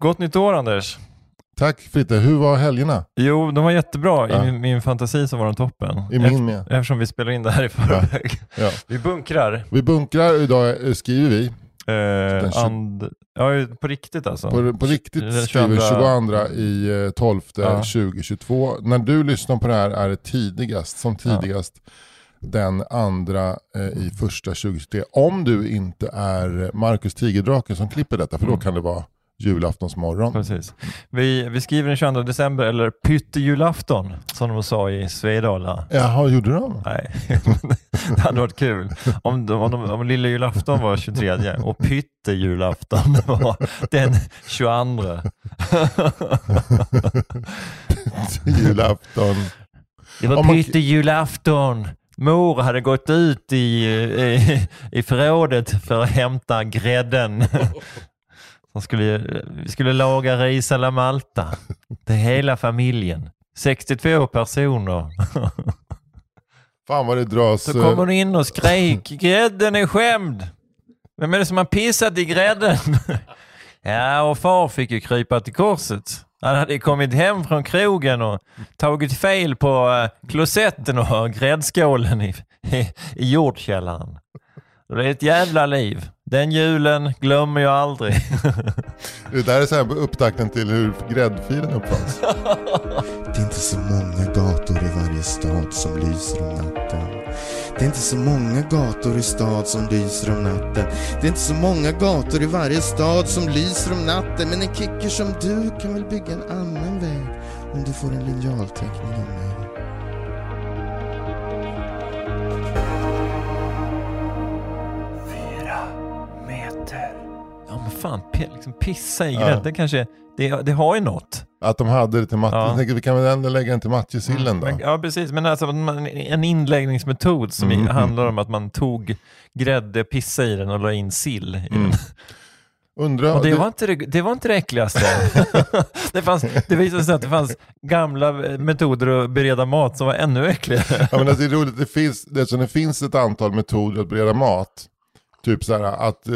Gott nytt år Anders. Tack Fritte, hur var helgerna? Jo, de var jättebra. Ja. I min, min fantasi så var de toppen. I min med. Eftersom vi spelar in det här i förväg. Ja. Vi bunkrar. Vi bunkrar idag, eh, skriver vi. Eh, Den tjugo- and... Ja, på riktigt alltså. På, på riktigt Den skriver vi 22. 22 i eh, 12 Ja. 2022. När du lyssnar på det här är det tidigast, som tidigast, den andra eh, i första 2023. Om du inte är Marcus Tigerdrake som klipper detta, för då Mm. kan det vara julaftonsmorgon. Precis. Vi, vi skriver den 22 december, eller pyttejulafton, som de sa i Svedala. Jaha, gjorde de? Nej, det hade varit kul om, de, om, de, om lilla julafton var 23 och pyttejulafton var den 22. Julafton. Det var man- pyttejulafton. Mor hade gått ut i, i, i förrådet för att hämta grädden. Som skulle, vi skulle laga ris alla Malta. Det är hela familjen. 62 personer. Fan vad det dras... Så eh, kom hon in och skrek grädden är skämd. Vem är det som har pissat i grädden? Ja, och far fick ju krypa till korset. Han hade kommit hem från krogen och tagit fel på uh, klosetten och gräddskålen i, i, i jordkällaren. Det är ett jävla liv. Den julen glömmer jag aldrig. Det där är så här upptakten till hur gräddfilen uppfanns. Det är inte så många gator i varje stad som lyser om natten. Det är inte så många gator i stad som lyser om natten. Det är inte så många gator i varje stad som lyser om natten. Men en kicker som du kan väl bygga en annan väg om du får en linjalteckning av mig. Fan, liksom pissa i Ja. grädden kanske, det, det har ju något. Att de hade det till Mattis. Ja. Jag tänker vi kan väl ändå lägga den till Mattissillen då. Men, ja precis, men alltså en inläggningsmetod som Mm. handlar om att man tog grädde, pissa i den och la in sill i Mm. den. Undra, Och det det- var inte det, det, var inte det äckligaste. det, fanns, det visade sig att det fanns gamla metoder att bereda mat som var ännu äckligare. Ja, men alltså, det är roligt, det finns, det, så det finns ett antal metoder att bereda mat. Typ så här att eh,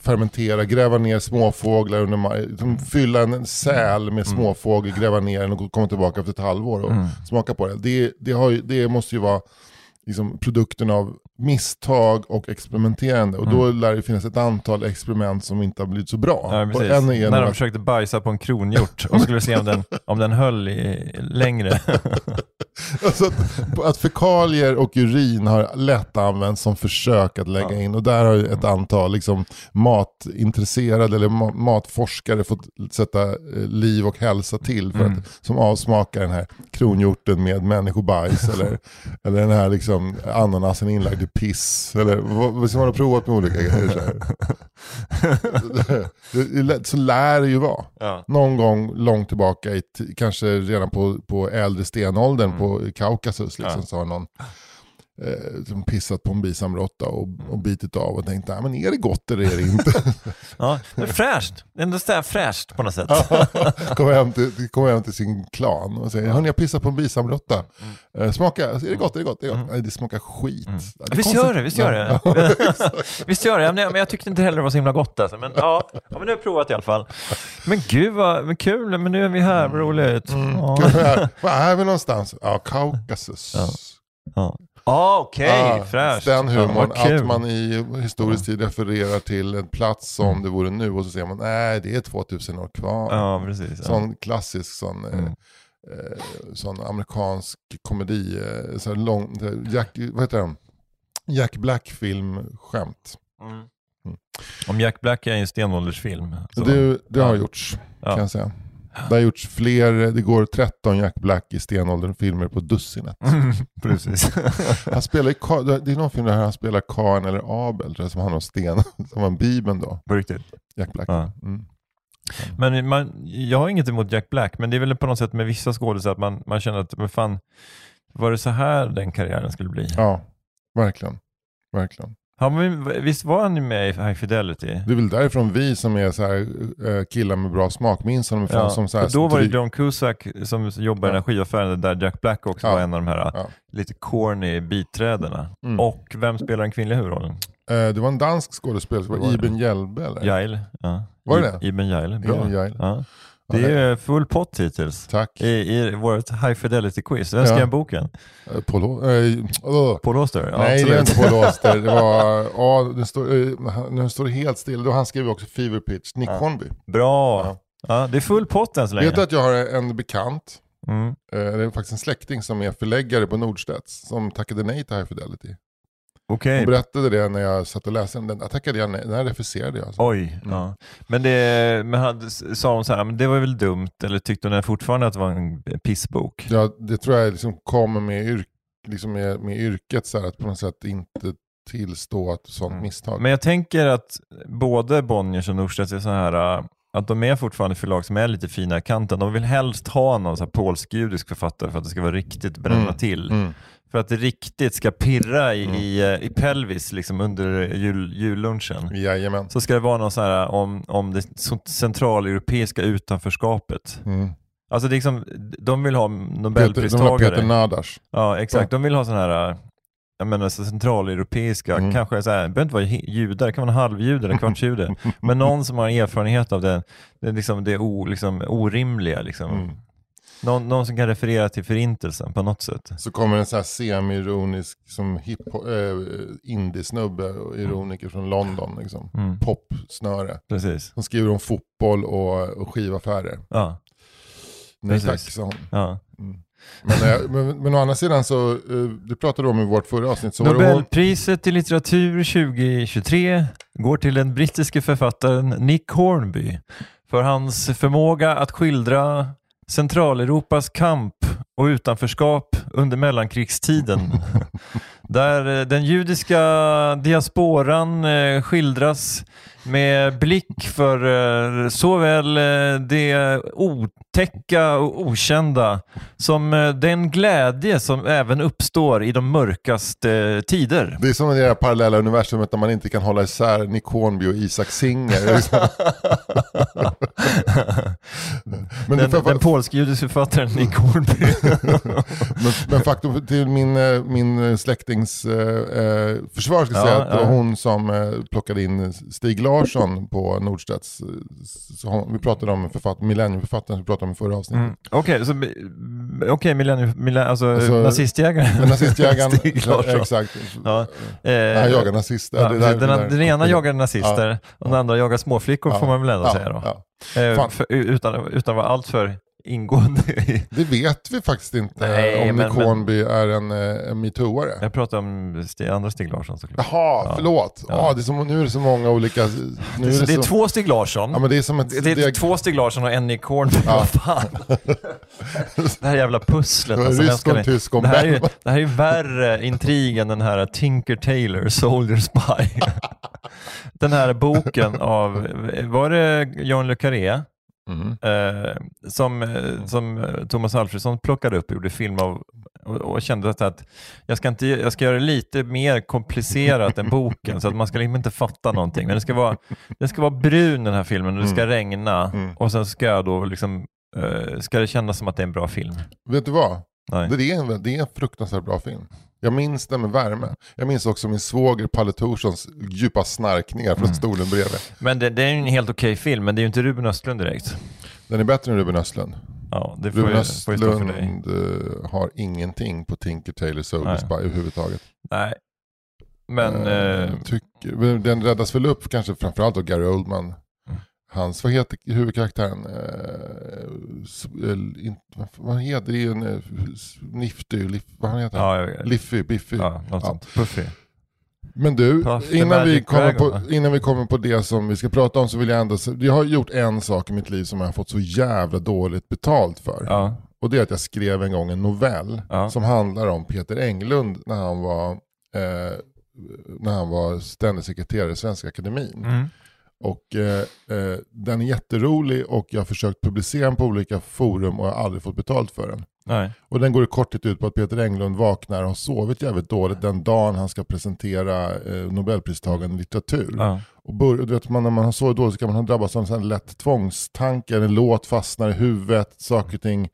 fermentera, gräva ner småfåglar under ma- som fylla en säl med småfågel, gräva ner den och komma tillbaka efter ett halvår och smaka på det. Det, det, ju, det måste ju vara liksom, produkten av misstag och experimenterande. Och då lär det finnas ett antal experiment som inte har blivit så bra. Ja, När de försökte bajsa på en kronhjort och skulle se om den, om den höll i, längre. Alltså att, att fekalier och urin har lätt använts som försök att lägga in. Och där har ju ett antal liksom, matintresserade eller ma- matforskare fått sätta eh, liv och hälsa till för att som avsmakar den här kronhjorten med människobajs eller, eller den här liksom, ananasen inlagd i piss. Eller vad, som man har provat med olika grejer. Så, så lär det ju vara. Ja. Någon gång långt tillbaka, i kanske redan på, på äldre stenåldern Mm. på Kaukasus, liksom, så har någon eh, som pissat på en bisamråtta och, och bitit av och tänkt, nej men är det gott eller är det inte? Ja, men fräscht. Ändå så här fräscht på något sätt. kommer, hem till, kommer hem till sin klan och säger, hörni jag pissat på en bisamråtta. Mm. Eh, smaka, är det gott, är det gott? Är det gott? Nej det smakar skit. Ja, det Visst gör det, visst gör det. Ja. visst gör det. Ja, Men jag, tyckte inte heller det var så himla gott alltså. Men ja, ja men nu har jag provat i alla fall. Men gud vad men kul, men nu är vi här, vad roligt. Ja. Här, Var är vi någonstans? Ja, Kaukasus. Ja. Ah, Okej, Ah, fräscht. Den Ja, humorn, kul. att man i historisk tid refererar till en plats som det vore nu och så säger man nej det är 2000 år kvar. Ja, precis. Ja. Sån klassisk sån, eh, Mm. eh, sån amerikansk komedi, eh, så här lång, Jack, vad heter den? Jack Black-film-skämt. Om Jack Black är en stenåldersfilm. så- Det, det har ja. gjorts Ja. kan jag säga. Det har gjorts fler, det går 13 Jack Black i stenåldern-filmer på dussinet. Precis. Han spelar i, det är någon film där han spelar Kain eller Abel, tror jag, som han har sten, som var Bibeln då, På riktigt. Jack Black. Ja. Mm. Men man, jag har inget emot Jack Black, men det är väl på något sätt med vissa skådespelare att man, man känner att, men fan, var det så här den karriären skulle bli? ja, verkligen. Verkligen. Han, visst var han ju med i High Fidelity? Det är väl därifrån vi som är så här, eh, killar med bra smak minns honom ifrån som så här, då var det John Cusack som jobbade i den här skivaffären där Jack Black också Ja. var en av de här Ja. lite corny biträdena. Mm. Och vem spelar den kvinnliga huvudrollen? Eh, det var en dansk skådespelare. Iben Hjelbe eller? Jail. Ja. Var det I- det? Ibn Jail, bra. Ibn Jail. Ja. Ja, Det är full pott hittills. Tack. I, i vårt High Fidelity Quiz. Vem Ja. skrev boken? Eh, Paul, eh, uh. Paul Auster? Ja, Nej, det är absolut. inte Paul Auster. Det var, ja, det står, eh, nu står det helt still. Han skrev också Fever Pitch, Nick Hornby. Bra. Ja. Ja. det är full pott än så länge. Vet du att jag har en bekant, Mm. det är faktiskt en släkting som är förläggare på Nordstedts, som tackade nej till High Fidelity. Okej. Hon berättade det när jag satt och läste den. Jag tackade jag nej, den refuserade jag. Alltså. Oj. Ja. Men, det, men hade, sa hon så här, men det var väl dumt, eller tyckte hon fortfarande att det var en pissbok? Ja, det tror jag liksom kommer med, yrk, liksom med, med yrket, så här, att på något sätt inte tillstå att sånt Mm. misstag. Men jag tänker att både Bonniers och Norstedts är så här äh, att de är fortfarande förlag som är lite fina i kanten. De vill helst ha någon polsk-judisk författare för att det ska vara riktigt bränna Mm. till. Mm. För att det riktigt ska pirra i, i, eh, i pelvis liksom under jul, jullunchen. Jajamän. Så ska det vara någon så här om, om det centraleuropeiska utanförskapet. Mm. Alltså det är liksom, de vill ha Peter, de nobelpristagare. Peter Nadas. Ja, exakt. De vill ha sådana här, äh, jag menar så centraleuropeiska, Mm. kanske så här, det behöver inte vara judar, det kan vara en halvjude eller kvartsjude. men någon som har erfarenhet av det, det, är liksom, det o, liksom, orimliga. Liksom. Mm. Någon, någon som kan referera till förintelsen på något sätt. Så kommer en sån här semi-ironisk som hip äh, indiesnubbe och ironiker från London. Liksom. Mm. Popsnöre. Precis. Som skriver om fotboll och, och skivaffärer. Ja. Nej tack, sa hon. ja. Men, eh, men, men å andra sidan så, eh, det pratade du om i vårt förra avsnitt. Så Nobelpriset i litteratur 2023 går till den brittiske författaren Nick Hornby för hans förmåga att skildra Centraleuropas kamp och utanförskap under mellankrigstiden. Där eh, den judiska diasporan eh, skildras med blick för eh, såväl det otäcka och okända som den glädje som även uppstår i de mörkaste tider. det är som i det här parallella universumet där man inte kan hålla isär Nick Hornby och Isaac Singer. men, Den, den polsk-judiske författaren Nick Hornby. Men, men faktum till min, eh, min släktings eh, eh, försvar ska jag säga Ja, att det var ja. hon som eh, plockade in Stig Larsson på Nordstedts. eh, vi pratade om författ, millenniumförfattaren som vi pratade om i förra avsnittet. Mm. Okej, så okej, millennium, millennium, alltså, Alltså, nazistjägaren. Nazistjägaren, Stig Larsson. exakt. Ja. Eh, jagar nazister. ja, Det där- den, där- den ena jagar nazister och den andra jagar småflickor Ja. får man väl ändå Ja, säga då. ja. Fan. för, utan, utan att vara alltför ingående i... Det vet vi faktiskt inte Nej, om men- Nick men- Hornby är en, eh, en metooare. Jag pratar om Stig, andra Stig Larsson såklart. Jaha, Ja. förlåt. Ja. Ja. det är så, nu är det så många olika... Nu Det är, det är så, två Stig Larsson. Ja, men det är som ett... det är två Stig Larsson och en Nick Hornby. Ja. Vad fan? det här jävla pusslet. Det Alltså, rysk och tysk om det, här är det här är värre intrig än den här Tinker Tailor, Soldier Spy. den här boken av, var det John Le Carré? Mhm. Eh, som, eh, som eh, Thomas Alfredsson plockade upp och gjorde film av och, och kände att, att jag, ska inte, jag ska göra det lite mer komplicerat än boken så att man ska liksom inte fatta någonting. Men det ska vara, det ska vara brun den här filmen och det ska regna Mm. och sen ska jag då liksom eh, ska det kännas som att det är en bra film. Vet du vad? Nej. Det är, en, det är en fruktansvärt bra film. Jag minns den med värme. Jag minns också min svåger Palle Thorssons djupa snarkningar Mm. från stolen bredvid. Men det, det är ju en helt okej film, men det är ju inte Ruben Östlund direkt. Den är bättre än Ruben Östlund. Ja, det får Ruben ju, får ju stå för dig. Östlund eh, har ingenting på Tinker Tailor Soldier. Spy överhuvudtaget. Nej. Men... Eh, eh, tycker, den räddas väl upp kanske framförallt av Gary Oldman. Hans, vad heter huvudkaraktären? Eh, eh, vad, heter det? en eh, Nifty, Liff, vad heter han? ja, Liffy, Biffy. ja, något Ja. Puffy. Men du, Puff innan vi, kommer på, innan vi kommer på det som vi ska prata om så vill jag ändå säga, jag har gjort en sak i mitt liv som jag har fått så jävla dåligt betalt för. Ja. Och det är att jag skrev en gång en novell Ja. som handlar om Peter Englund när han var, eh, när han var ständig sekreterare i Svenska Akademin. Mm. Och eh, eh, den är jätterolig och jag har försökt publicera den på olika forum och jag har aldrig fått betalt för den. Nej. Och den går i korthet ut på att Peter Englund vaknar och har sovit jävligt dåligt den dagen han ska presentera eh, Nobelpristagaren i litteratur. Ja. Och bör, du vet, man, när man har sovit dåligt så kan man ha drabbats av en sån lätt tvångstanke, en låt fastnar i huvudet, saker och ting.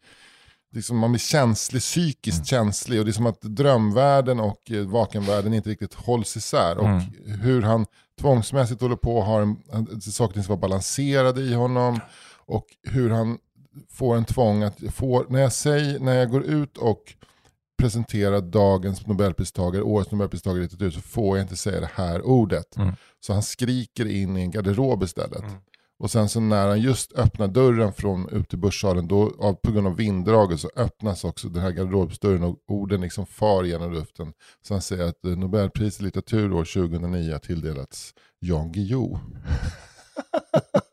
Liksom man blir känslig, psykiskt Mm. känslig och det är som att drömvärlden och eh, vakenvärlden inte riktigt hålls isär. Och Mm. hur han tvångsmässigt håller på och har en, saker som var balanserade i honom. Och hur han får en tvång att, får, när, jag säger, när jag går ut och presenterar dagens nobelpristagare, årets nobelpristagare i litteratur, så får jag inte säga det här ordet. Mm. Så han skriker in i en garderob istället. Och sen så när han just öppnar dörren från ut till börssalen, då, av, på grund av vinddraget så öppnas också den här garderobsdörren och orden liksom far genom luften. Så han säger att eh, Nobelpriset i litteratur år 2009 har tilldelats Jan Guillou.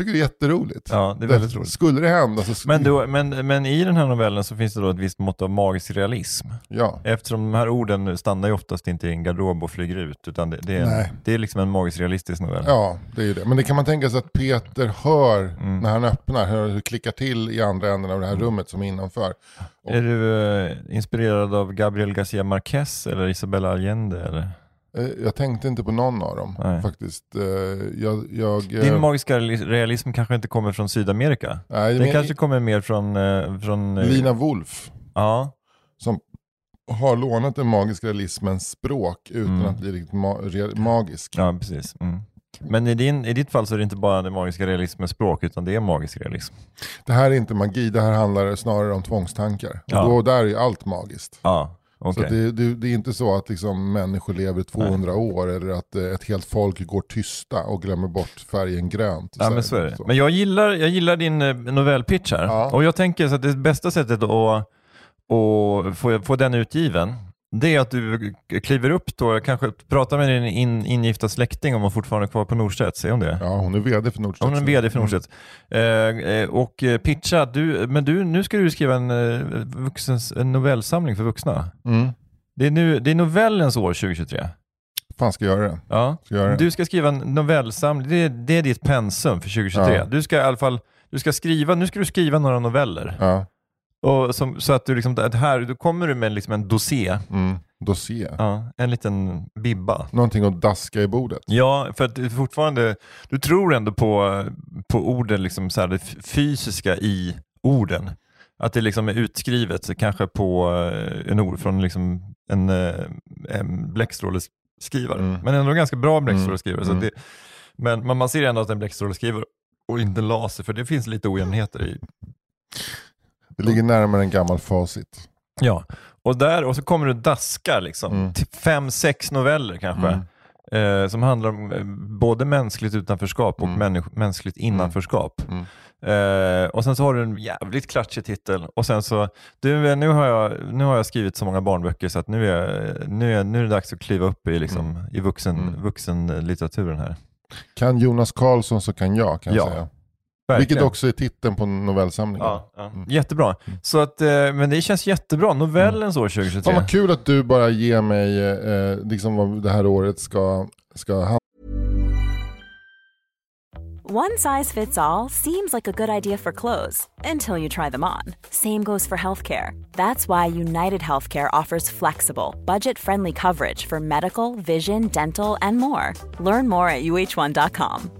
tycker det är jätteroligt. Ja, det är väldigt roligt. Skulle det hända så... Men, då, men, men i den här novellen så finns det då ett visst mått av magisk realism. Ja. Eftersom de här orden stannar ju oftast inte i en garderob och flyger ut, utan det, det, är, Nej. det är liksom en magisk realistisk novell. Ja, det är ju det. Men det kan man tänka sig att Peter hör Mm. när han öppnar, hur det klickar till i andra änden av det här rummet som är innanför. Är du eh, inspirerad av Gabriel Garcia Marquez eller Isabella Allende? Eller? Eh, Jag tänkte inte på någon av dem Nej. faktiskt. Eh, Jag, jag, eh, Din magiska reali- realism kanske inte kommer från Sydamerika? nej, Den men- kanske kommer mer från... från Lina Wolf Ja, som har lånat den magiska realismens språk utan Mm. att bli riktigt ma- magisk. ja precis. Mm. Men i, din, i ditt fall så är det inte bara den magiska realismens språk, utan det är magisk realism. Det här är inte magi, det här handlar snarare om tvångstankar. Ja. Och då, där är allt magiskt. Ja, Så okej. att det, det, det är inte så att liksom människor lever 200 år eller att eh, ett helt folk går tysta och glömmer bort färgen grönt. Ja, men så är det. Men jag gillar, jag gillar din eh, novellpitch här. Ja. Och jag tänker så att det bästa sättet att, att få, få den utgiven, det är att du kliver upp då, kanske pratar med din in, ingifta släkting om hon fortfarande är kvar på Norstedts, säger hon det? Ja, hon är vd för Nordstedts. Hon är vd för Norstedts. Eh, eh, och eh, pitcha, du, men du, nu ska du skriva en, eh, vuxens, en novellsamling för vuxna. Mm. Det är, nu, det är novellens år 2023. fan ska jag göra det? Ja. Ska göra det? Du ska skriva en novellsamling, det, är- det är ditt pensum för 2023. Ja. Du ska i alla fall, du ska skriva, nu ska du skriva några noveller. Ja. Och som, så att du liksom, att här, då kommer du med liksom en dossier, Mm. Dossier. ja, en liten bibba. Någonting att daska i bordet. Ja, för att det är fortfarande, du tror ändå på, på orden, liksom så här, det fysiska i orden. Att det liksom är utskrivet, så kanske på eh, en ord från liksom en, eh, en bläckstråleskrivare. Mm. Men ändå en ganska bra bläckstråleskrivare. Så Mm. att det, men men man ser ändå att det är en bläckstråleskrivare och inte en laser, för det finns lite ojämnheter i. Det ligger närmare en gammal facit. Ja, och, där, och så kommer du daskar liksom, Mm. fem, sex noveller kanske. Mm. eh, som handlar om eh, både mänskligt utanförskap och Mm. mänskligt innanförskap. Mm. Eh, och sen så har du en jävligt klatschig titel och sen så, du, nu, har jag, nu har jag skrivit så många barnböcker så att nu är, nu är, nu är det dags att kliva upp i, liksom, i vuxen, Mm. vuxenlitteraturen här. Kan Jonas Karlsson så kan jag kan jag Ja, säga. Verkligen. Vilket också är titeln på novellsamlingen. Ja, ja. Mm. Jättebra. Så att, eh, men det känns jättebra. Novellens år 2023. Fan vad kul att du bara ger mig eh, liksom vad det här året ska, ska handla One size fits all seems like a good idea for clothes until you try them on. Same goes for healthcare. That's why United Healthcare offers flexible, budget friendly coverage for medical, vision, dental, and more. Learn more at uh1.com.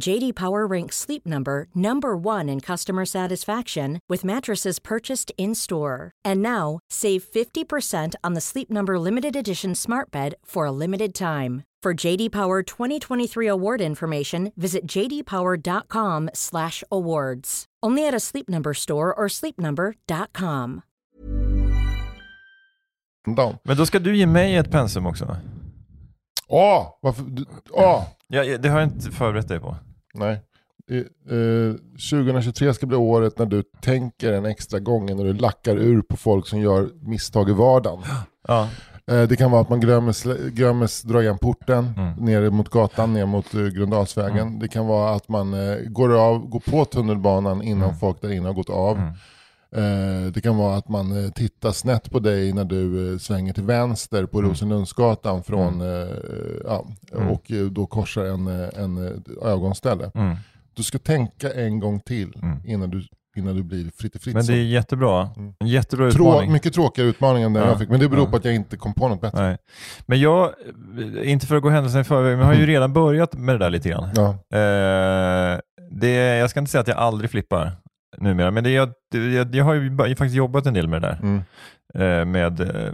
JD Power ranks Sleep Number number 1 in customer satisfaction with mattresses purchased in-store. And now, save 50% on the Sleep Number limited edition Smart Bed for a limited time. For JD Power 2023 award information, visit jdpower.com/awards. Only at a Sleep Number store or sleepnumber.com. Down. Men då ska du ge mig ett pensum också. Åh, varför? du- Åh! Ja, det har jag inte förberett dig på. Nej. Eh, eh, 2023 ska bli året när du tänker en extra gång när du lackar ur på folk som gör misstag i vardagen. Ja. Eh, det kan vara att man glömmer, dra igen porten Mm. ner mot gatan, ner mot uh, Gröndalsvägen. Det kan vara att man eh, går, av, går på tunnelbanan innan Mm. folk där inne har gått av. Eh, det kan vara att man eh, tittar snett på dig när du eh, svänger till vänster på Rosenlundsgatan från, eh, ja, Mm. och eh, då korsar en, eh, en eh, ögonställe. Mm. Du ska tänka en gång till Mm. innan, du, innan du blir Fritte Men Fritzson. det är jättebra. En jättebra Trå, utmaning. mycket tråkigare utmaning än den Ja. jag fick, men det beror Ja. på att jag inte kom på något bättre. Nej. Men jag, inte för att gå händelserna i förväg, men jag har ju redan börjat med det där lite grann. Ja. Eh, det, jag ska inte säga att jag aldrig flippar numera, men det, jag, jag, jag har ju faktiskt jobbat en del med det där. Mm. Eh, med, eh,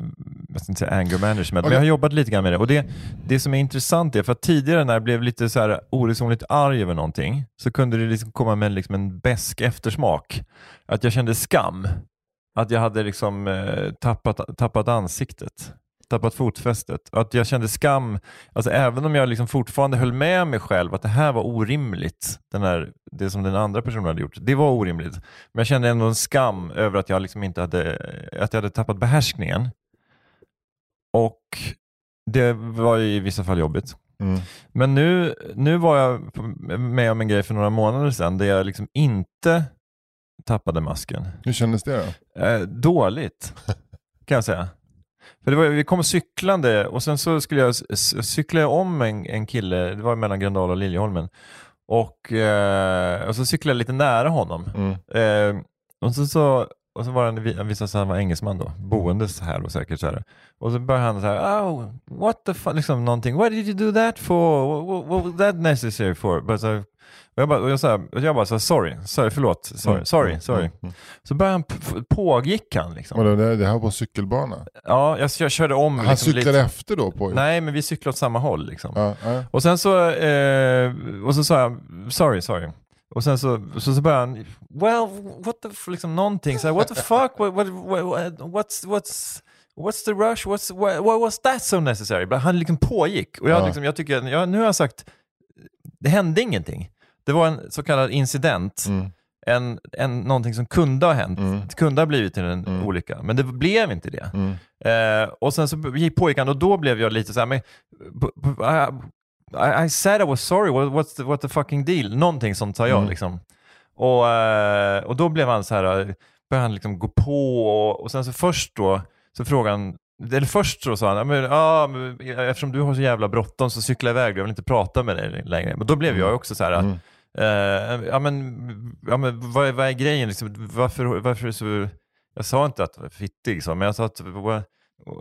jag ska inte säga anger management, men Okej. jag har jobbat lite grann med det. Och det, det som är intressant är, för att tidigare när jag blev lite så här oresonligt arg över någonting, så kunde det liksom komma med liksom en besk eftersmak. Att jag kände skam. Att jag hade liksom eh, tappat, tappat ansiktet. Tappat fotfästet. Att jag kände skam, alltså även om jag liksom fortfarande höll med mig själv att det här var orimligt, den här, det som den andra personen hade gjort, det var orimligt. Men jag kände ändå en skam över att jag liksom inte hade, att jag hade tappat behärskningen. Och det var ju i vissa fall jobbigt. Mm. Men nu, nu var jag med om en grej för några månader sedan där jag liksom inte tappade masken. Hur kändes det då? Eh, dåligt, kan jag säga. För det var, vi kom cyklande och sen så skulle jag cykla om en, en kille, det var mellan Gröndal och Liljeholmen. Och, eh, och så cyklade jag lite nära honom. Mm. Eh, och, så, så, och så var han, han visade sig han var engelsman då, boendes här och säkert så här. Och så började han så här, oh, what the fuck, liksom någonting, what did you do that for? What, what, was that necessary for? But so, och jag bara, och jag, så här, jag bara så här, sorry, sorry, förlåt, sorry, Mm. sorry, Mm. sorry. Mm. Så började han, pågick han liksom. Vadå, det, det här var cykelbana? Ja, jag, jag körde om. Han liksom, cyklade lite. efter då? på Nej, men vi cyklade åt samma håll liksom. Ja, ja. Och sen så, eh, och så sa jag, sorry, sorry. Och sen så, så, så började han, well, what the, liksom någonting, så här, what the fuck, what, what, what, what's, what's, what's the rush, what's, what, what was that so necessary? Han liksom pågick och jag, Ja. liksom, jag tycker, jag, nu har jag sagt, det hände ingenting. Det var en så kallad incident, Mm. en, en, någonting som kunde ha hänt, Mm. det kunde ha blivit till en Mm. olycka, men det blev inte det. Mm. Eh, och sen så gick pågick och då blev jag lite så här, men, b- I, I said I was sorry, what, what's the, what the fucking deal? Någonting sånt sa jag Mm. liksom. Och, eh, och då blev han så här, började han liksom gå på och, och sen så först då så frågade han, eller först så sa han, "Ja, men, ja, men, eftersom du har så jävla bråttom så cykla iväg, jag vill inte prata med dig längre. Men då blev jag också så här, Mm. Eh, ja men, ja, men vad, är, vad är grejen liksom? Varför, varför det så, jag sa inte att jag var fittig så, men jag sa att "Wha-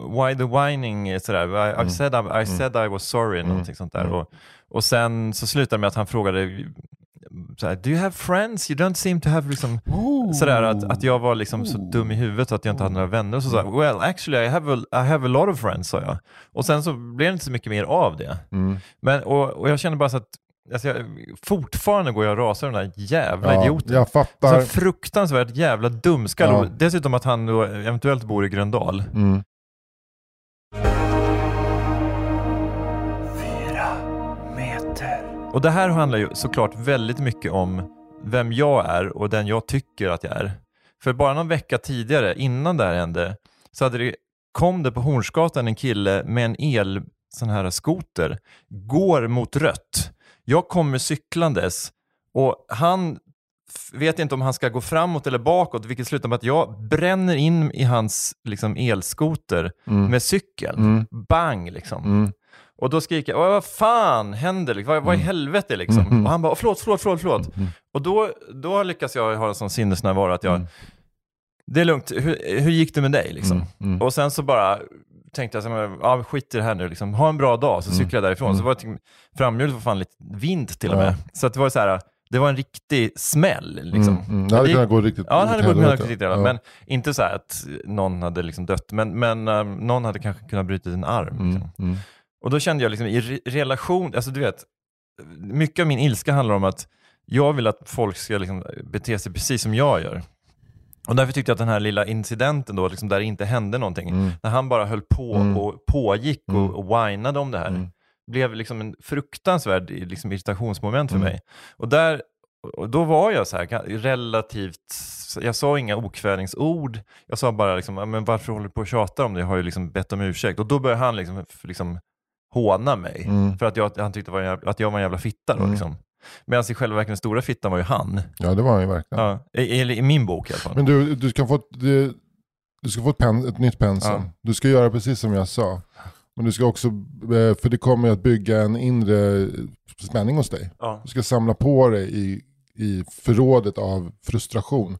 Why the whining? Sådär. I, I, said, I, I said I was sorry, någonting sånt där. Mm. Och, och sen så slutade det med att han frågade, såhär, do you have friends? You don't seem to have liksom, sådär att, att jag var liksom så dum i huvudet att jag inte hade några vänner. Och så sa well actually I have, a, I have a lot of friends, sa jag. Och sen så blev det inte så mycket mer av det. Mm. Men, och, och jag känner bara så att Alltså jag, fortfarande går jag och rasar den där jävla Ja, idioten. jag fattar. Så fruktansvärt jävla dumskall. Ja. Dessutom att han då eventuellt bor i Gröndal. Mm. Och det här handlar ju såklart väldigt mycket om vem jag är och den jag tycker att jag är. För bara någon vecka tidigare, innan det här hände, så hade det, kom det på Hornsgatan en kille med en el sån här skoter, går mot rött. Jag kommer cyklandes och han vet inte om han ska gå framåt eller bakåt, vilket slutar med att jag bränner in i hans liksom, elskoter Mm. med cykeln. Mm. Bang liksom. Mm. Och då skriker jag, "Vad- fan händer? Liksom? Vad, vad i helvete liksom? Mm. Och han bara, förlåt, förlåt, förlåt, förlåt. Mm. Och då, då lyckas jag ha en sån sinnesnärvaro att jag, Mm. det är lugnt, hur, hur gick det med dig liksom? Mm. Mm. Och sen så bara tänkte jag, så här, ja skit i det här nu, liksom. ha en bra dag, så cyklade jag därifrån. Så var det, framhjulet var fan lite vind till och med. Ja. Så det var så här, det var en riktig smäll. Liksom. Mm. Mm. Det hade kunnat gå riktigt Ja, det hade med helvete. riktigt illa. Ja. Men inte så här att någon hade liksom dött, men, men um, någon hade kanske kunnat bryta en arm. Mm. Liksom. Mm. Och då kände jag liksom i re- relation, alltså du vet, mycket av min ilska handlar om att jag vill att folk ska liksom bete sig precis som jag gör. Och därför tyckte jag att den här lilla incidenten då, liksom där det inte hände någonting, Mm. när han bara höll på Mm. och pågick Mm. och, och whinade om det här, Mm. blev liksom en fruktansvärd liksom, irritationsmoment för mig. Och, där, och då var jag så här relativt, jag sa inga okvädningsord, jag sa bara liksom, "Ja, men varför håller du på och tjatar om det? Jag har ju liksom bett om ursäkt. Och då började han liksom, liksom håna mig, Mm. för att jag, han tyckte var att jag var en jävla fitta. Då, Mm. liksom. Medan i själva verket den stora fittan var ju han. Ja, det var han ju verkligen. Ja, i, eller i min bok i alla fall. Men du, du ska få, ett, du, du ska få ett, pen, ett nytt pensum. Ja. Du ska göra precis som jag sa. Men du ska också, eh, för det kommer ju att bygga en inre spänning hos dig. Ja. Du ska samla på dig i, i förrådet av frustration.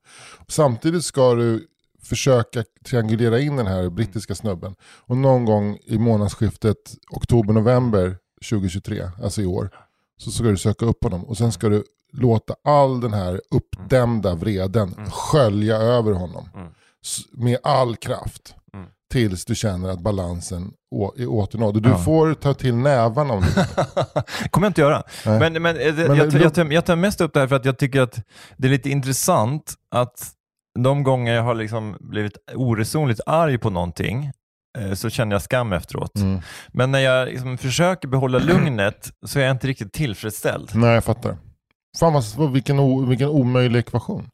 Samtidigt ska du försöka triangulera in den här brittiska snubben. Och någon gång i månadsskiftet oktober-november 2023, alltså i år, så ska du söka upp honom. Och sen ska du låta all den här uppdämda vreden skölja över honom. Mm. Med all kraft. Mm. Tills du känner att balansen är åternådd. Du Ja. får ta till nävarna om du kommer jag inte göra. Nej. Men, men, eh, Men jag, det- jag, tar, jag tar mest upp det här för att jag tycker att det är lite intressant att de gånger jag har liksom blivit oresonligt arg på någonting eh, så känner jag skam efteråt. Mm. Men när jag liksom försöker behålla lugnet så är jag inte riktigt tillfredsställd. Nej, jag fattar. Fan vad, vilken, o, vilken omöjlig ekvation.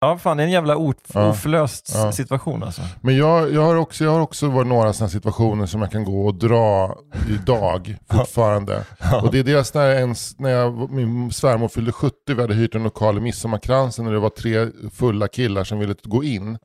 Ja, fan det är en jävla Ja. oförlöst Ja. situation alltså. Men jag, jag, har också, jag har också varit några sådana situationer som jag kan gå och dra idag fortfarande. Och det är dels när, ens, när jag, min svärmor fyllde 70, vi hade hyrt en lokal i Midsommarkransen och det var tre fulla killar som ville gå in.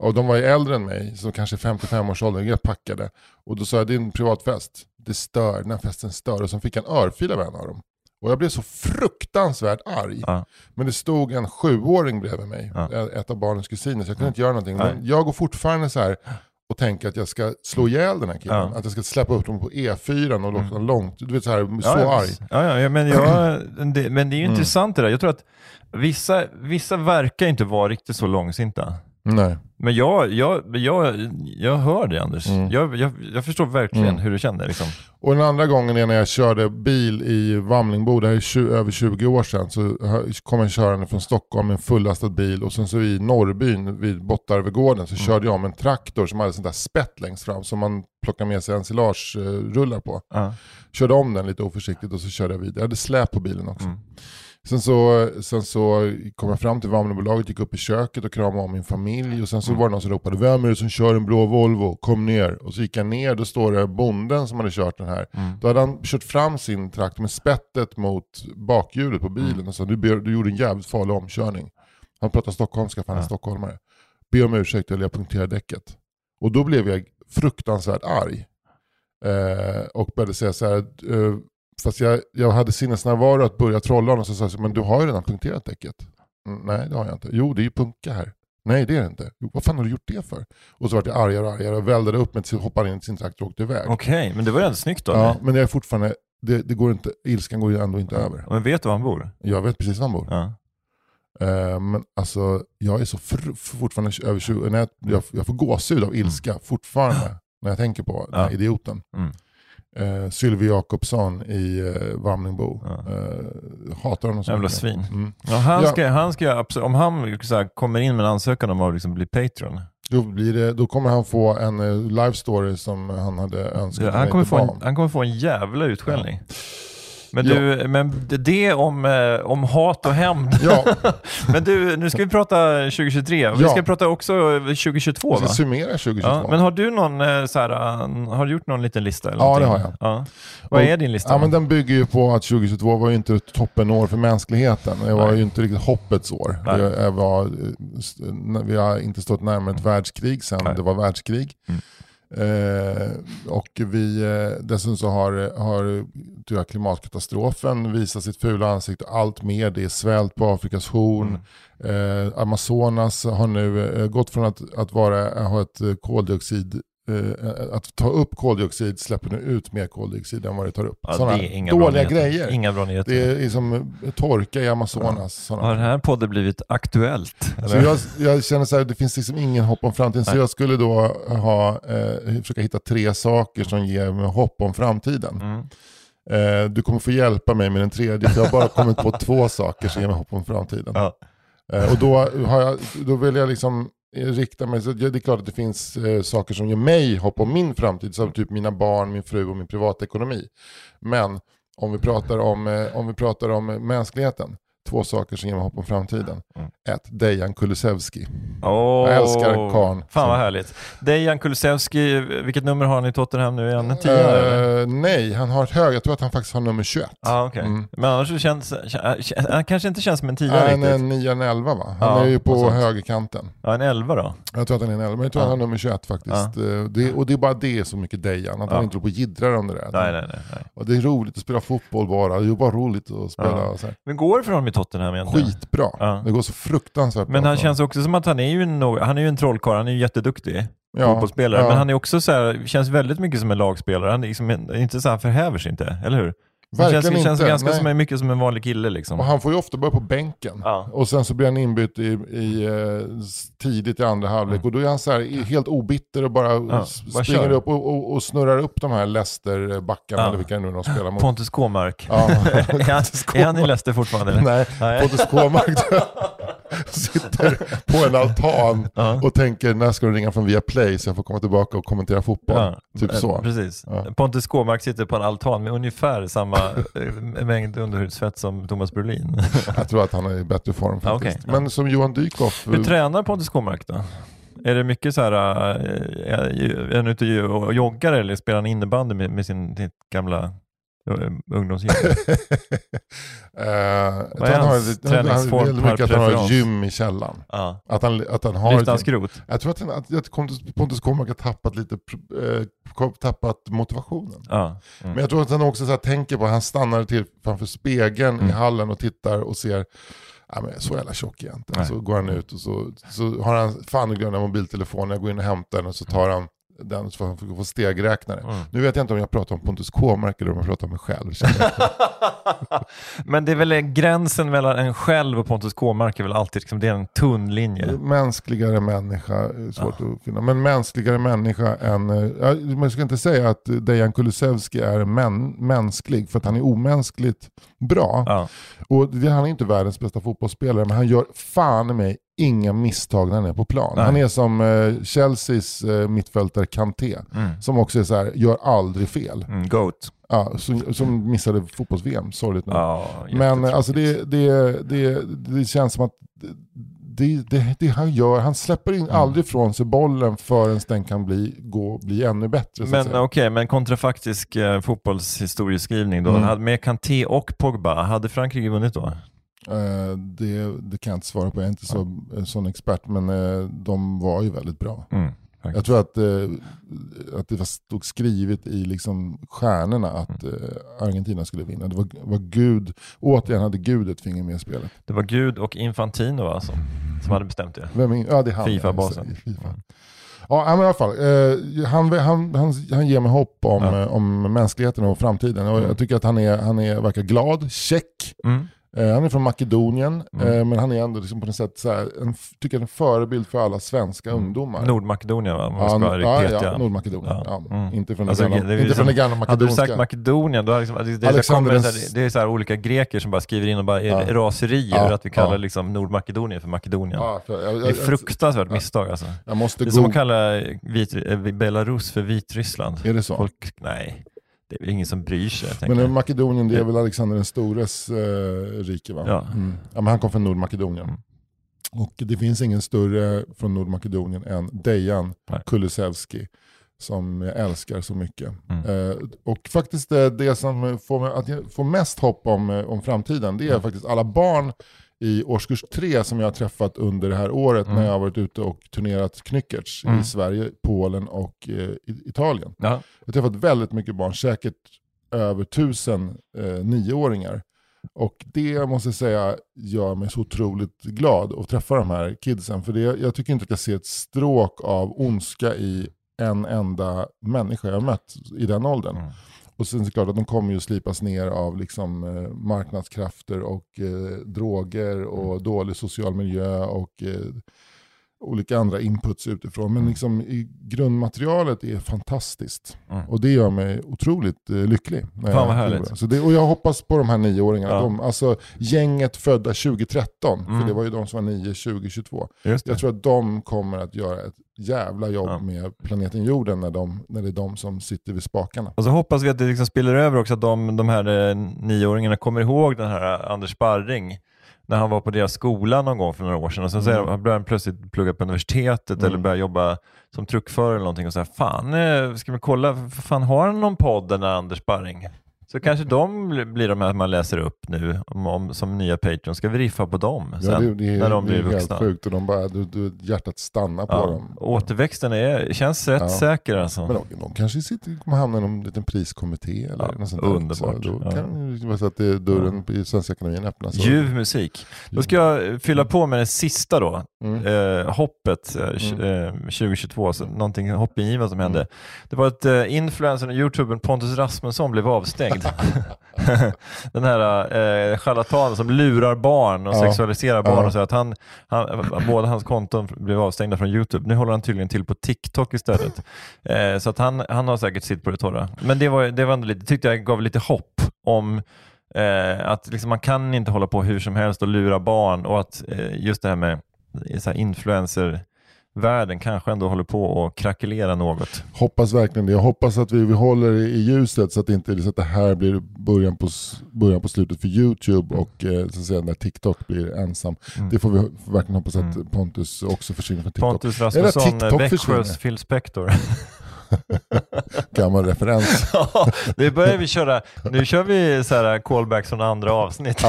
Och de var ju äldre än mig, så kanske 55 års ålder, jag packade. Och då sa jag, det är en privatfest. Det stör, den här festen stör. Och så fick jag en örfil av en av dem. Och jag blev så fruktansvärt arg. Ja. Men det stod en sjuåring bredvid mig, Ja. ett av barnens kusiner, så jag kunde inte göra någonting. Men jag går fortfarande så här och tänker att jag ska slå ihjäl den här killen. Ja. Att jag ska släppa upp dem på E4 och låta dem långt. Du vet så här, så ja, arg. Ja, ja, men, jag, det, men det är ju Mm. intressant det där. Jag tror att vissa, vissa verkar inte vara riktigt så långsinta. Nej. Men jag, jag, jag, jag hör det Anders. Mm. Jag, jag, jag förstår verkligen Mm. hur du känner. Liksom. Och den andra gången är när jag körde bil i Vamlingbo, det här är 20, över 20 år sedan, så kom en körande från Stockholm med en fullastad bil och sen så i Norrbyn vid Bottarvegården så körde jag om en traktor som hade sånt där spett längst fram som man plockar med sig ensilagerullar på. Ja. Körde om den lite oförsiktigt och så körde jag vidare. Jag hade släp på bilen också. Mm. Sen så, sen så kom jag fram till Vamlingobolaget, gick upp i köket och kramade om min familj. Och sen så var det någon som ropade, vem är det som kör en blå Volvo? Kom ner. Och så gick jag ner, då står det bonden som hade kört den här. Då hade han kört fram sin traktor med spettet mot bakhjulet på bilen och sa, du, du gjorde en jävligt farlig omkörning. Han pratar stockholmska för han är stockholmare. Be om ursäkt eller jag punkterar däcket. Och då blev jag fruktansvärt arg. Eh, och började säga så här, eh, fast jag, jag hade sinnesnärvaro att börja trolla honom. Så sa jag, men du har ju redan punkterat däcket. Mm, nej det har jag inte. Jo det är ju punka här. Nej det är det inte. Jo, vad fan har du gjort det för? Och så vart jag argare och argare och väldade upp mig hoppade in i sin traktor och åkte iväg. Okej, men det var ändå snyggt då. Ja, eller? men jag är fortfarande, det, det går inte, ilskan går ju ändå inte över. Men vet du var han bor? Jag vet precis var han bor. Ja. Eh, men alltså, jag är så fr- fortfarande över 20, när jag, jag, jag får gåshud av ilska fortfarande när jag tänker på den här Ja. idioten. Mm. Eh, Sylvie Jakobsson i eh, Vamlingbo. Ja. Eh, hatar honom så Jävla mycket. svin. Mm. Ja, han, Ja. ska, han ska om han så här, kommer in med en ansökan om att liksom bli Patreon, Då, blir det, då kommer han få en eh, live story som han hade önskat Ja, han, kommer få en, han kommer få en jävla utskällning. Men, Ja. du, men det- det om, eh, om hat och hämnd. Ja, men du, nu ska vi prata 2023. Vi Ja. ska prata också 2022 jag ska summera 2022. Ja, men har du någon eh, så här, eh, har du gjort någon liten lista? Eller Ja, det någonting? har Ja. Vad Och- är din lista? Ja, men den bygger ju på att 2022 var ju inte ett toppenår för mänskligheten. Det var Nej. ju inte riktigt hoppets år. Det var, vi har inte stått närmare ett världskrig sedan Nej. det var världskrig. Mm. Eh, och vi, eh, dessutom så har, har jag, klimatkatastrofen visat sitt fula ansikte allt mer. Det är svält på Afrikas horn. Mm. Eh, Amazonas har nu eh, gått från att, att vara, ha ett eh, koldioxid att ta upp koldioxid släpper nu ut mer koldioxid än vad det tar upp. Ja, Sådana det är inga bra dåliga grejer. Inga bra nyheter. Det är som eh, torka i Amazonas. sådana. Har den här podden blivit aktuellt? Så jag, jag känner så här, det finns liksom ingen hopp om framtiden. Så Nej. jag skulle då ha, eh, försöka hitta tre saker som ger mig hopp om framtiden. Mm. Eh, du kommer få hjälpa mig med den tredje, för jag har bara kommit på två saker som ger mig hopp om framtiden. Ja. Eh, och då, har jag, då vill jag liksom Eh, riktar mig, så det är klart att det finns eh, saker som ger mig hopp om min framtid, som typ mina barn, min fru och min privatekonomi. Men om vi pratar om, eh, om, vi pratar om eh, mänskligheten, två saker som ger mig hopp om framtiden. Ett, Dejan Kulusevski. Åh, Jag älskar karln. Fan vad härligt. Dejan Kulusevski, vilket nummer har han i Tottenham nu? Är han en tia? eller? Eh, nej, han har ett hög, jag tror att han faktiskt har nummer 21. Ja, okej. Mm. Men annars känns kän- han kanske inte känns som en tia Nej, han är riktigt. en 9 en 11 va? Han Ja, är ju på högerkanten. Ja, en elva då. Jag tror att han är en 11, men jag tror Ja. att han har nummer 21 faktiskt. Eh, Det, och det är bara det så mycket Dejan, att Ja. han inte håller på och jiddrar om det där. Nej, nej, nej. nej. Och det är roligt att spela fotboll bara, det är bara roligt att spela Ja. Men går det för honom i Tottenham egentligen? Skitbra. Ja. Det går så fruktansvärt Men bra han för känns också som att han är ju en, han är ju en trollkarl, han är ju jätteduktig Ja, fotbollsspelare. ja. Men han är också så här, känns väldigt mycket som en lagspelare. Han är liksom inte så här förhäver sig inte, eller hur? Verkligen känns, känns inte, ganska nej. som, mycket som en vanlig kille liksom. Och han får ju ofta börja på bänken. Ja. Och sen så blir han inbytt i, i, eh, tidigt i andra halvlek. Och då är han så här, helt obitter och bara Mm. Ja, bara springer upp och, och, och snurrar upp de här Leicester-backarna, Ja. eller vilka nu de spelar mot. Pontus Kåmark. Ja. är, han, är han i Leicester fortfarande? Eller? Nej, Nej. Pontus Kåmark sitter på en altan Ja. och tänker när ska de ringa från Viaplay så jag får komma tillbaka och kommentera fotboll. Ja, Typ eh, så. Precis. Ja. Pontus Kåmark sitter på en altan med ungefär samma eh, mängd underhudsfett som Thomas Brolin. Jag tror att han är i bättre form faktiskt. ja. Men som Johan Dykhoff, Hur tränar Pontus Kåmark då? Är det mycket så här, är han ute och joggar eller spelar han innebandy med, med sin sitt gamla äh, ungdomsgäng? eh, jag Vad är han hans han- han- träningsform väldigt per mycket att han har ett gym i källaren. ja. Att han, att han har han ett, skrot? Jag tror att, han- att, att Pontus, Pontus Kåmark har tappat lite eh, tappat motivationen. Ja. Mm. Men jag tror att han också så här tänker på, han stannar till framför spegeln Mm. i hallen och tittar och ser Ja, men så jävla tjock inte. Nej. Så går han ut och så, så har han, fan glömde mobiltelefonen, jag går in och hämtar den och så tar han den så får han få- få stegräknare. Mm. Nu vet jag inte om jag pratar om Pontus Kåmark eller om jag pratar om mig själv. Men det är väl gränsen mellan en själv och Pontus Kåmark är väl alltid liksom, det är en tunn linje. Mänskligare människa, är svårt att finna. Men mänskligare människa än, eh, ja, man ska inte säga att Dejan Kulusevski är män, mänsklig, för att han är omänskligt bra. Ja. Och det, han är inte världens bästa fotbollsspelare, men han gör fan i mig inga misstag när han är på plan. Nej. Han är som eh, Chelseas eh, mittfältare Kanté, Mm. som också är så här, gör aldrig fel. Mm, goat. Ja, som, som missade fotbolls-VM, sorgligt nog. Ja, Men eh, alltså det, det, det, det känns som att det, det, det han gör, han släpper Mm. in aldrig från sig bollen förrän den kan bli, gå, bli ännu bättre. Men okej, men kontrafaktisk eh, fotbollshistorieskrivning då. Mm. Med Kanté och Pogba, hade Frankrike vunnit då? Eh, det, det kan jag inte svara på, jag är inte så, sån expert, men eh, de var ju väldigt bra. Mm. Jag tror att, eh, att det var stod skrivet i liksom stjärnorna att Mm. Argentina skulle vinna. Det var, var Gud, återigen hade Gud ett finger med i spelet. Det var Gud och Infantino alltså, som hade bestämt det. Vem ja, det är han. FIFA-basen. FIFA. Ja, men i alla fall. Eh, han, han, han, han ger mig hopp om, Ja. om mänskligheten och framtiden. Och Mm. Jag tycker att han, är, han är, verkar glad, check. Mm. Eh, han är från Makedonien, Mm. eh, men han är ändå liksom på något sätt så här, en, tycker jag, en förebild för alla svenska ungdomar. Nordmakedonien va? Ja, vara ja, ja. Nordmakedonien. Ja. Ja. Mm. Inte från Alltså, det gamla, det är inte liksom- från det gamla Hade du makedonska. sagt Makedonien, då liksom, det, det, det, Alexander så här- det är så här olika greker som bara skriver in och bara Ja. raserier Ja, att vi kallar liksom Nordmakedonien för Makedonien. För, jag, Det är jag, fruktansvärt misstag alltså. jag Det är som att kalla eh, Belarus för Vitryssland. Är det så? Folk, nej, det är ingen som bryr sig. Men eh. Makedonien, det är väl Alexander den stores eh, rike va? Ja. Mm. ja, men han kom från Nordmakedonien. Mm. Och det finns ingen större från Nordmakedonien än Dejan Nej. Kulusevski som jag älskar så mycket. Mm. Eh, och faktiskt det, det som får mig att får mest hopp om, eh, om framtiden, det är Mm. faktiskt alla barn i årskurs tre som jag har träffat under det här året Mm. när jag har varit ute och turnerat knyckertz Mm. i Sverige, Polen och eh, Italien. Ja. Jag har träffat väldigt mycket barn, säkert över tusen eh, nioåringar. Och det måste jag säga gör mig så otroligt glad att träffa de här kidsen. För det, jag tycker inte att jag ser ett stråk av ondska i en enda människa jag har mött i den åldern. Mm. Och sen är det klart att de kommer ju slipas ner av liksom, eh, marknadskrafter och eh, droger och dålig social miljö och eh, olika andra inputs utifrån. Men liksom i grundmaterialet är fantastiskt. Mm. Och det gör mig otroligt eh, lycklig. när Fan, vad härligt. Så det, och jag hoppas på de här nioåringarna. Ja. De, alltså gänget födda 2013, Mm. för det var ju de som var nio 2022. Just det. Jag tror att de kommer att göra ett jävla jobb Ja. med planeten jorden när, de, när det är de som sitter vid spakarna. Och så hoppas vi att det liksom spiller över också, att de, de här eh, nioåringarna kommer ihåg den här eh, Anders Sparring när han var på deras skola någon gång för några år sedan och sen så Mm. började han plötsligt plugga på universitetet Mm. eller börja jobba som truckförare eller någonting och säga fan, eh, ska vi kolla, fan har han någon podd den där Anders Sparring? Så kanske de bli- blir de här man läser upp nu om, om, som nya Patreon. Ska vi riffa på dem sen Ja, det, det, är- när de det blir är helt vuxna? sjukt och de bara, du, du, hjärtat stannar på Ja. dem. Återväxten är, känns rätt Ja. säker alltså. Men de, de kanske sitter, kommer hamna i någon liten priskommitté eller Ja, något sånt underbart. Så då kan det vara så att det, dörren i Svenska Akademin öppnas. Ljuv musik. Då ska jag fylla på med det sista då. Mm. Eh, hoppet eh, tj- eh, 2022, så någonting hoppingivande som hände. Det var att eh, influencern och youtubern Pontus Rasmusson blev avstängd. Den här eh, charlatanen som lurar barn och Ja. sexualiserar barn Ja. och så att han, han, båda hans konton blev avstängda från youtube. Nu håller han tydligen till på TikTok istället. Eh, så att han, han har säkert sitt på det torra. Men det var, det var ändå lite, tyckte jag gav lite hopp om Eh, att liksom man kan inte hålla på hur som helst och lura barn och att eh, just det här med så här influencervärlden kanske ändå håller på att krackelera något. Hoppas verkligen det. Jag hoppas att vi, vi håller i ljuset så att, inte, så att det här blir början på, början på slutet för YouTube och eh, så att säga, när TikTok blir ensam. Det får vi verkligen hoppas att Mm. Pontus också försvinner från TikTok. Pontus Rasmusson, eh. Växjös Phil Spector. Gammal referens. Ja, det börjar vi köra. Nu kör vi så här callbacks från andra avsnitt.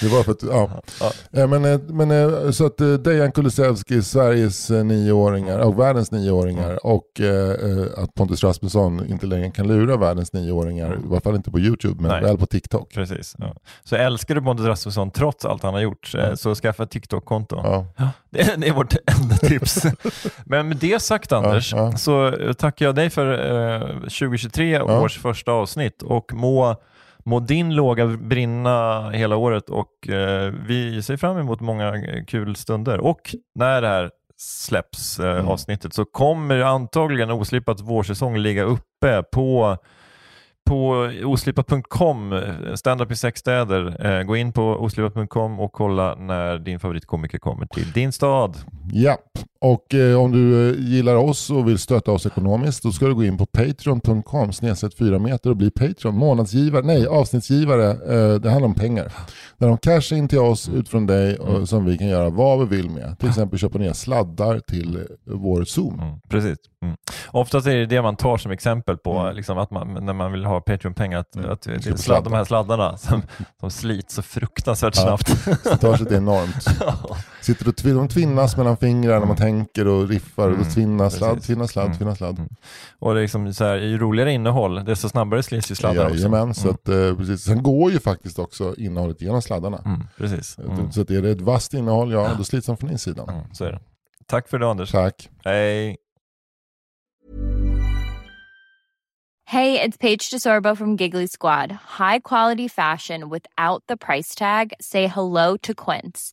Det var för att, ja. Eh, Men, eh, men, eh, så att Dejan Kulusevski, Sveriges nioåringar och världens nioåringar och eh, eh, att Pontus Rasmusson inte längre kan lura världens nioåringar, i alla fall inte på YouTube men Nej. väl på TikTok. Precis. Ja. Så älskar du Pontus Rasmusson trots allt han har gjort, eh, så skaffa ett TikTok-konto. Ja. Ja, det, är, det är vårt enda tips. Men med det sagt Anders, Ja, så eh, tackar jag dig för eh, 2023 Ja. års första avsnitt och må, må din låga brinna hela året och eh, vi ser fram emot många eh, kul stunder. Och när det här släpps, eh, Mm. avsnittet, så kommer antagligen Oslipat vårsäsong ligga uppe på på oslipat.com, eh, standup i sex städer. Eh, gå in på oslipat.com och kolla när din favoritkomiker kommer till din stad. Ja, och eh, om du eh, gillar oss och vill stötta oss ekonomiskt då ska du gå in på patreon.com snedstreck 4 meter och bli Patreon, månadsgivare, nej avsnittsgivare, eh, det handlar om pengar. Där de cashar in till oss utifrån dig och, som vi kan göra vad vi vill med. Till exempel köpa nya sladdar till eh, vår Zoom. Mm, precis. Mm. Oftast är det det man tar som exempel på, Mm. liksom att man, när man vill ha Patreon-pengar, att, att det sladd, de här sladdarna som, som slits så fruktansvärt Ja. snabbt. Slitaget är enormt. Sitter och de tvinnas mellan fingrarna när man tänker och riffar. Och Mm, tvinnas sladd, tvinnas sladd, Mm. tvinnas sladd. Mm. Och det är liksom så här, ju roligare innehåll, desto snabbare slits ju sladdar också. Jajamän, så Mm. att, eh, precis. Sen går ju faktiskt också innehållet genom sladdarna. Mm, precis. Mm. Så att är det ett vasst innehåll, ja då slits de från insidan. Mm, så är det. Tack för det Anders. Tack. Hej. Hey, it's Paige DeSorbo from Giggly Squad. High quality fashion without the price tag. Say hello to Quince.